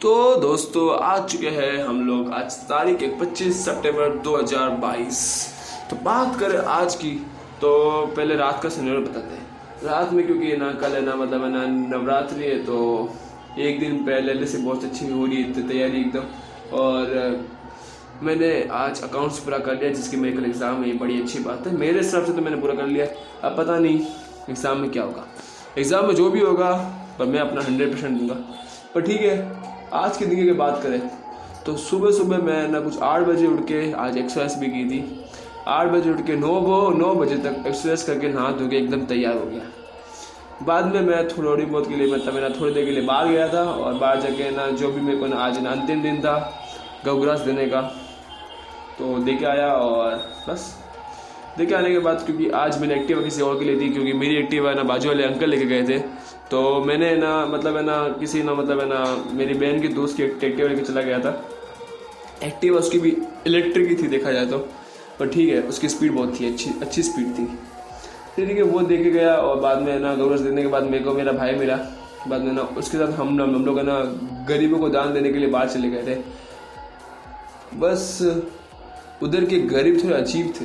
तो दोस्तों, आ चुके हैं हम लोग आज तारीख है पच्चीस सितंबर 2022 तो बात करें आज की तो पहले रात का सिनेरियो बताते हैं। रात में क्योंकि ना कल है ना मतलब है ना नवरात्रि है तो एक दिन पहले से बहुत अच्छी हो रही है तैयारी एकदम। और मैंने आज अकाउंट्स पूरा कर लिया, जिसकी मेरे कल एग्ज़ाम है बड़ी अच्छी बात है। मेरे हिसाब से तो मैंने पूरा कर लिया। अब पता नहीं एग्ज़ाम में क्या होगा। एग्ज़ाम में जो भी होगा, पर मैं अपना हंड्रेड परसेंट दूँगा। पर ठीक है आज के दिन की बात करें तो सुबह सुबह मैं ना कुछ आठ बजे उठ के आज एक्सरसाइज भी की थी। आठ बजे उठ के नौ बो, नौ बजे तक एक्सरसाइज करके नहा धो के एकदम तैयार हो गया। बाद में मैं थोड़ी बहुत के लिए मतलब मेरा थोड़ी देर के लिए बाहर गया था और बाहर जाके ना जो भी मेरे को ना आज ना अंतिम दिन था गौग्रास देने का तो दे के आया और बस। देखे आने के बाद क्योंकि आज मैंने एक्टिवा किसी और के लिए दी, क्योंकि मेरी एक्टिवा ना बाजू वाले अंकल लेके गए थे। तो मैंने ना मतलब है ना, किसी ना मतलब है ना, मेरी बहन की दोस्त की एक्टिवा लेके चला गया था। एक्टिवा उसकी भी इलेक्ट्रिक ही थी, देखा जाए तो। पर ठीक है, उसकी स्पीड बहुत थी, अच्छी अच्छी स्पीड थी। ठीक है, वो देखे गया और बाद में ना गौरव देने के बाद मेरे को, मेरा भाई मिला। बाद में ना, उसके साथ हम हम लोग है ना, गरीबों को दान देने के लिए बाहर चले गए थे। बस, उधर के गरीब थोड़े अजीब थे।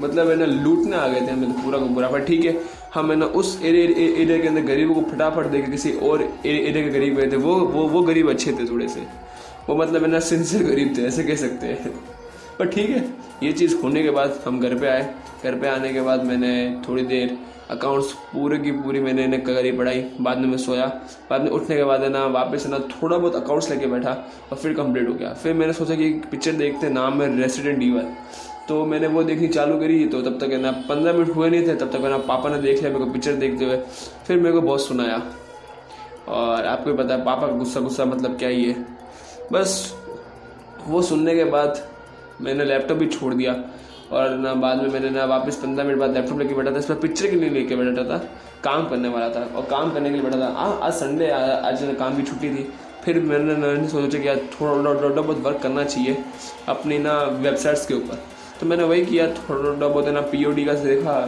मतलब है ना, लूटने आ गए थे हमें तो पूरा को पूरा, पर ठीक है। हम है ना उस एरिया के अंदर गरीबों को फटाफट देके किसी और एरिया के गरीब गए थे, वो वो वो गरीब अच्छे थे थोड़े से। वो मतलब है ना सिंसियर गरीब थे, ऐसे कह सकते हैं। पर ठीक है, ये चीज़ होने के बाद हम घर पे आए। घर पे आने के बाद मैंने थोड़ी देर अकाउंट्स पूरे की पूरी मैंने इन्हें करी, पढ़ाई। बाद में मैं सोया। बाद में उठने के बाद है ना, वापस है ना, थोड़ा बहुत अकाउंट्स लेके बैठा और फिर कंप्लीट हो गया। फिर मैंने सोचा कि पिक्चर देखते नाम है रेसिडेंट ईवल तो मैंने वो देखनी चालू करी। तो तब तक है ना, पंद्रह मिनट हुए नहीं थे। तब तक है ना, पापा ने देख लिया, मेरे को पिक्चर देखते हुए। फिर मेरे को बहुत सुनाया। और आपको पता है, पापा का गुस्सा गुस्सा मतलब क्या ही है। बस, वो सुनने के बाद मैंने लैपटॉप भी छोड़ दिया। और ना बाद में मैंने ना वापस पंद्रह मिनट बाद लैपटॉप लेके बैठा था इस पर पिक्चर के लिए लेके बैठा था काम करने वाला था। और काम करने के लिए बैठा था। आ, आज संडे आज काम की छुट्टी थी। फिर मैंने मैंने सोचा कि यार थोड़ा थोड़ा बहुत वर्क करना चाहिए अपनी ना वेबसाइट्स के ऊपर। तो मैंने वही किया थोड़ा बहुत ना पी का देखा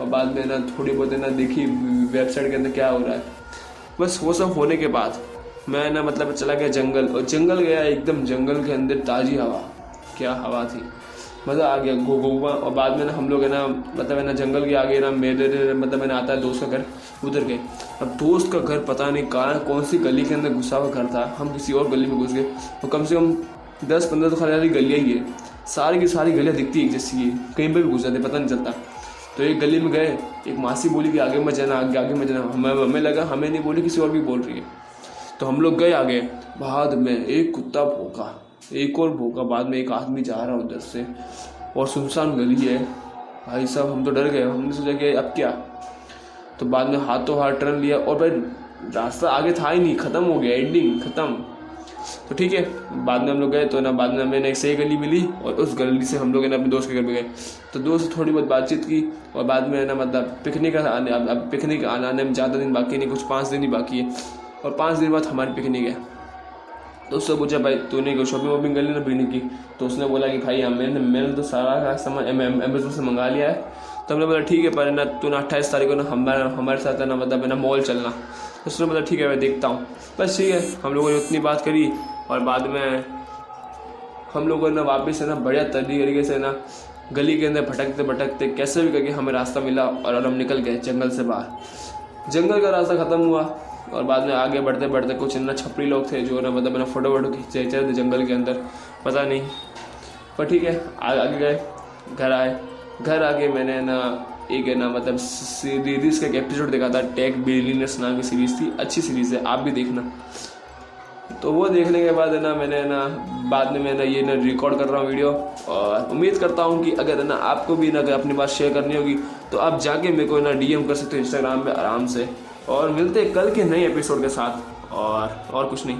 और बाद में ना थोड़ी बहुत ना देखी वेबसाइट के अंदर क्या हो रहा है। बस वो सब होने के बाद मैं ना मतलब चला गया जंगल और जंगल गया एकदम जंगल के अंदर ताज़ी हवा। क्या हवा थी। मज़ा आ गया गोवा और बाद में ना हम लोग है ना मतलब है ना, जंगल के आगे ना मेरे मतलब मैंने आता है दोस्त का घर, उधर गए। अब दोस्त का घर पता नहीं कहाँ कौन सी गली के अंदर घुसा हुआ घर था। हम किसी और गली में घुस गए। और कम से कम दस पंद्रह तो खाली गलियाँ ही है। सारी की सारी गलियाँ दिखती है जैसी है। कहीं पर भी घुस जाते, पता नहीं चलता। तो एक गली में गए, एक मासी बोली कि आगे मत जाना, आगे आगे मत जाना। हमें हमें लगा, हमें नहीं बोली, किसी और भी बोल रही है। तो हम लोग गए आगे, बाद में एक कुत्ता भोंका। एक और भूखा बाद में एक आदमी जा रहा उधर से, और सुनसान गली है। भाई साहब, हम तो डर गए, हमने सोचा कि अब क्या? तो बाद में हाथों हाथ टर्न लिया, और भाई रास्ता आगे था ही नहीं, ख़त्म हो गया एंडिंग ख़त्म। तो ठीक है, बाद में हम लोग गए तो ना बाद में मैंने एक सही गली मिली, और उस गली से हम लोग ना अपने दोस्त के घर पे गए। तो दोस्त थोड़ी बहुत बातचीत की, और बाद में ना मतलब पिकनिक आने, अब पिकनिक आने में ज़्यादा दिन बाकी नहीं, कुछ पाँच दिन ही बाकी है। और पाँच दिन बाद हमारी पिकनिक है। तो उससे पूछा, भाई, तूने कोई शॉपिंग वॉपिंग कर ली ना पिकनिक की? तो उसने बोला कि, भाई मैंने मैंने तो सारा सामान अमेजोन से मंगा लिया है। तो हमने बोला, ठीक है, पर ना, तू ना अट्ठाईस तारीख को ना हमारे हमारे साथ ना मतलब ना मॉल चलना। तो उसने बोला, ठीक है, मैं देखता हूँ। बस ठीक है, हम लोगों ने उतनी बात करी और बाद में हम लोगों ने वापस है ना बढ़िया तरीके से ना गली के अंदर भटकते भटकते कैसे भी करके हमें रास्ता मिला और हम निकल गए जंगल से बाहर। जंगल का रास्ता ख़त्म हुआ। और बाद में आगे बढ़ते बढ़ते कुछ ना छपरी लोग थे जो ना मतलब मैंने फ़ोटो वोटो खींचे चले थे जंगल के अंदर, पता नहीं। पर ठीक है आगे गए, घर आए। घर आके मैंने ना एक है ना मतलब सीरीज़ का एक एपिसोड देखा था टेक बिलीनस नाम की सीरीज़ थी, अच्छी सीरीज़ है, आप भी देखना। तो वो देखने के बाद है ना मैंने ना बाद में मैं ना ये ना रिकॉर्ड कर रहा हूँ वीडियो और उम्मीद करता हूँ कि अगर ना आपको भी ना अपनी बात शेयर करनी होगी तो आप जाके मेरे को ना डीएम कर सकते हो इंस्टाग्राम पे आराम से। और मिलते कल के नए एपिसोड के साथ और और कुछ नहीं।